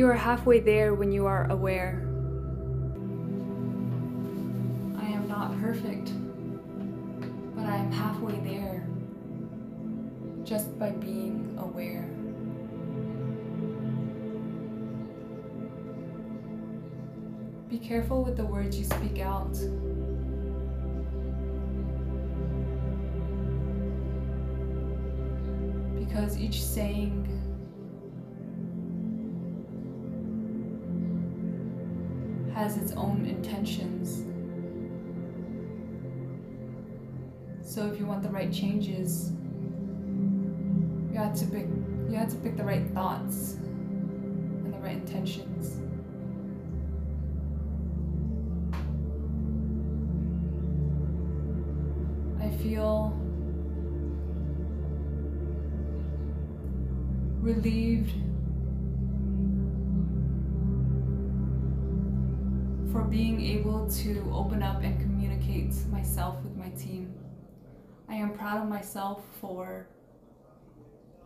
You are halfway there when you are aware. I am not perfect, but I am halfway there just by being aware. Be careful with the words you speak out. Because each saying has its own intentions. So if you want the right changes, you have to pick you have to pick the right thoughts and the right intentions. I feel relieved for being able to open up and communicate myself with my team. I am proud of myself for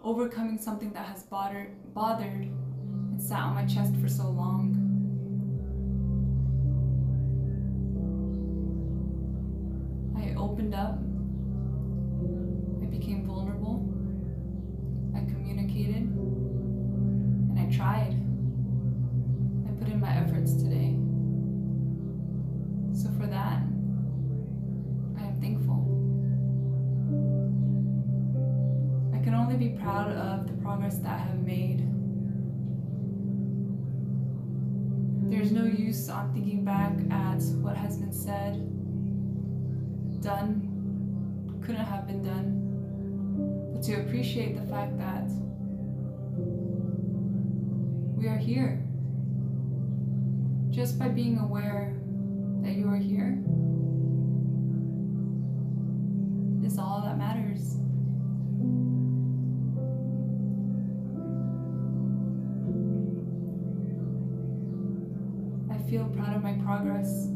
overcoming something that has bothered, bothered and sat on my chest for so long. I opened up. Only be proud of the progress that I have made. There's no use on thinking back at what has been said, done, couldn't have been done, but to appreciate the fact that we are here. Just by being aware proud of my progress.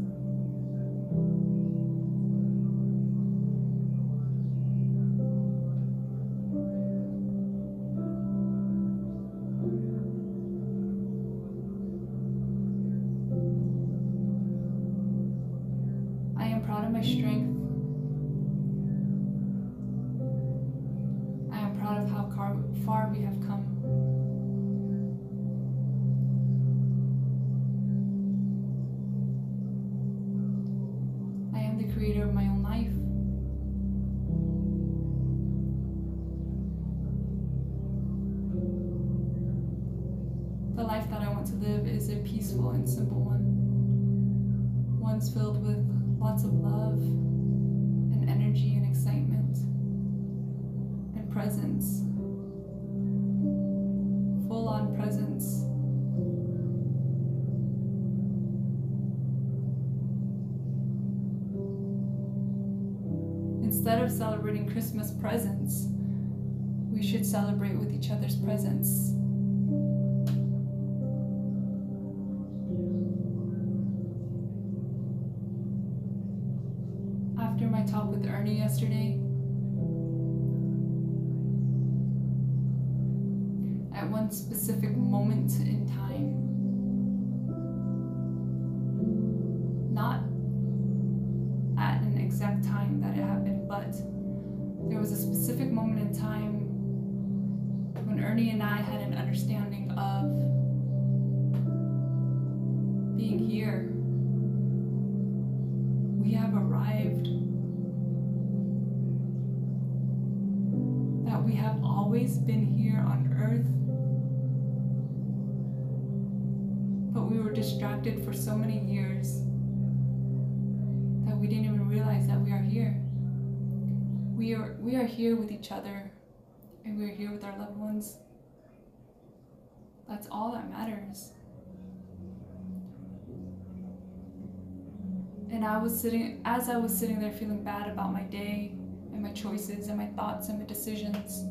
I am proud of my strength. I am proud of how far we have come. The life that I want to live is a peaceful and simple one. One's filled with lots of love and energy and excitement and presence. Full on presence. Instead of celebrating Christmas presents, we should celebrate with each other's presence. Talk with Ernie yesterday, at one specific moment in time, not at an exact time that it happened, but there was a specific moment in time when Ernie and I had an understanding of being here. Always been here on earth. But we were distracted for so many years that we didn't even realize that we are here. We are we are here with each other and we are here with our loved ones. That's all that matters. And I was sitting, as I was sitting there feeling bad about my day and my choices and my thoughts and my decisions,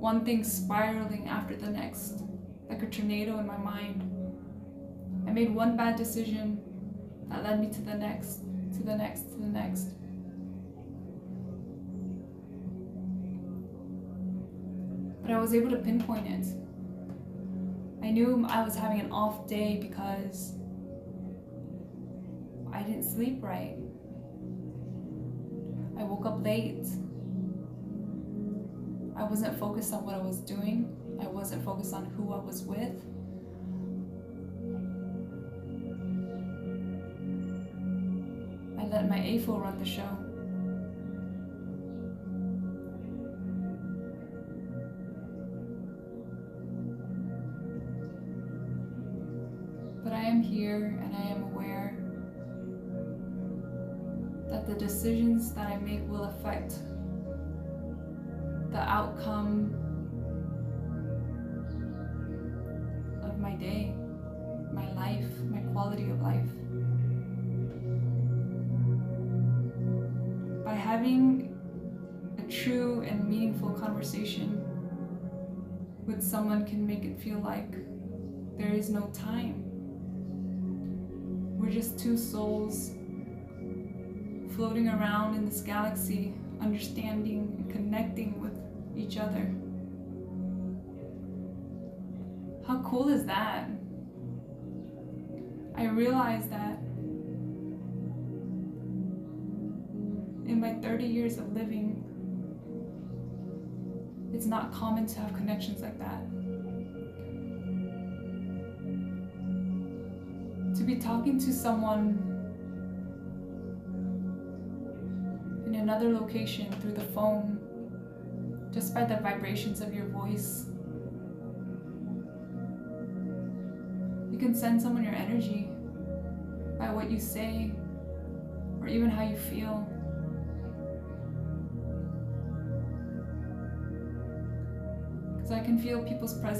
one thing spiraling after the next, like a tornado in my mind. I made one bad decision that led me to the next, to the next, to the next. But I was able to pinpoint it. I knew I was having an off day because I didn't sleep right. I woke up late. I wasn't focused on what I was doing. I wasn't focused on who I was with. I let my AFO run the show. But I am here and I am aware that the decisions that I make will affect the outcome of my day, my life, my quality of life. By having a true and meaningful conversation with someone can make it feel like there is no time. We're just two souls floating around in this galaxy, understanding and connecting with each other. How cool is that? I realized that in my 30 years of living, it's not common to have connections like that. To be talking to someone another location through the phone, just by the vibrations of your voice. You can send someone your energy by what you say or even how you feel. Because I can feel people's presence.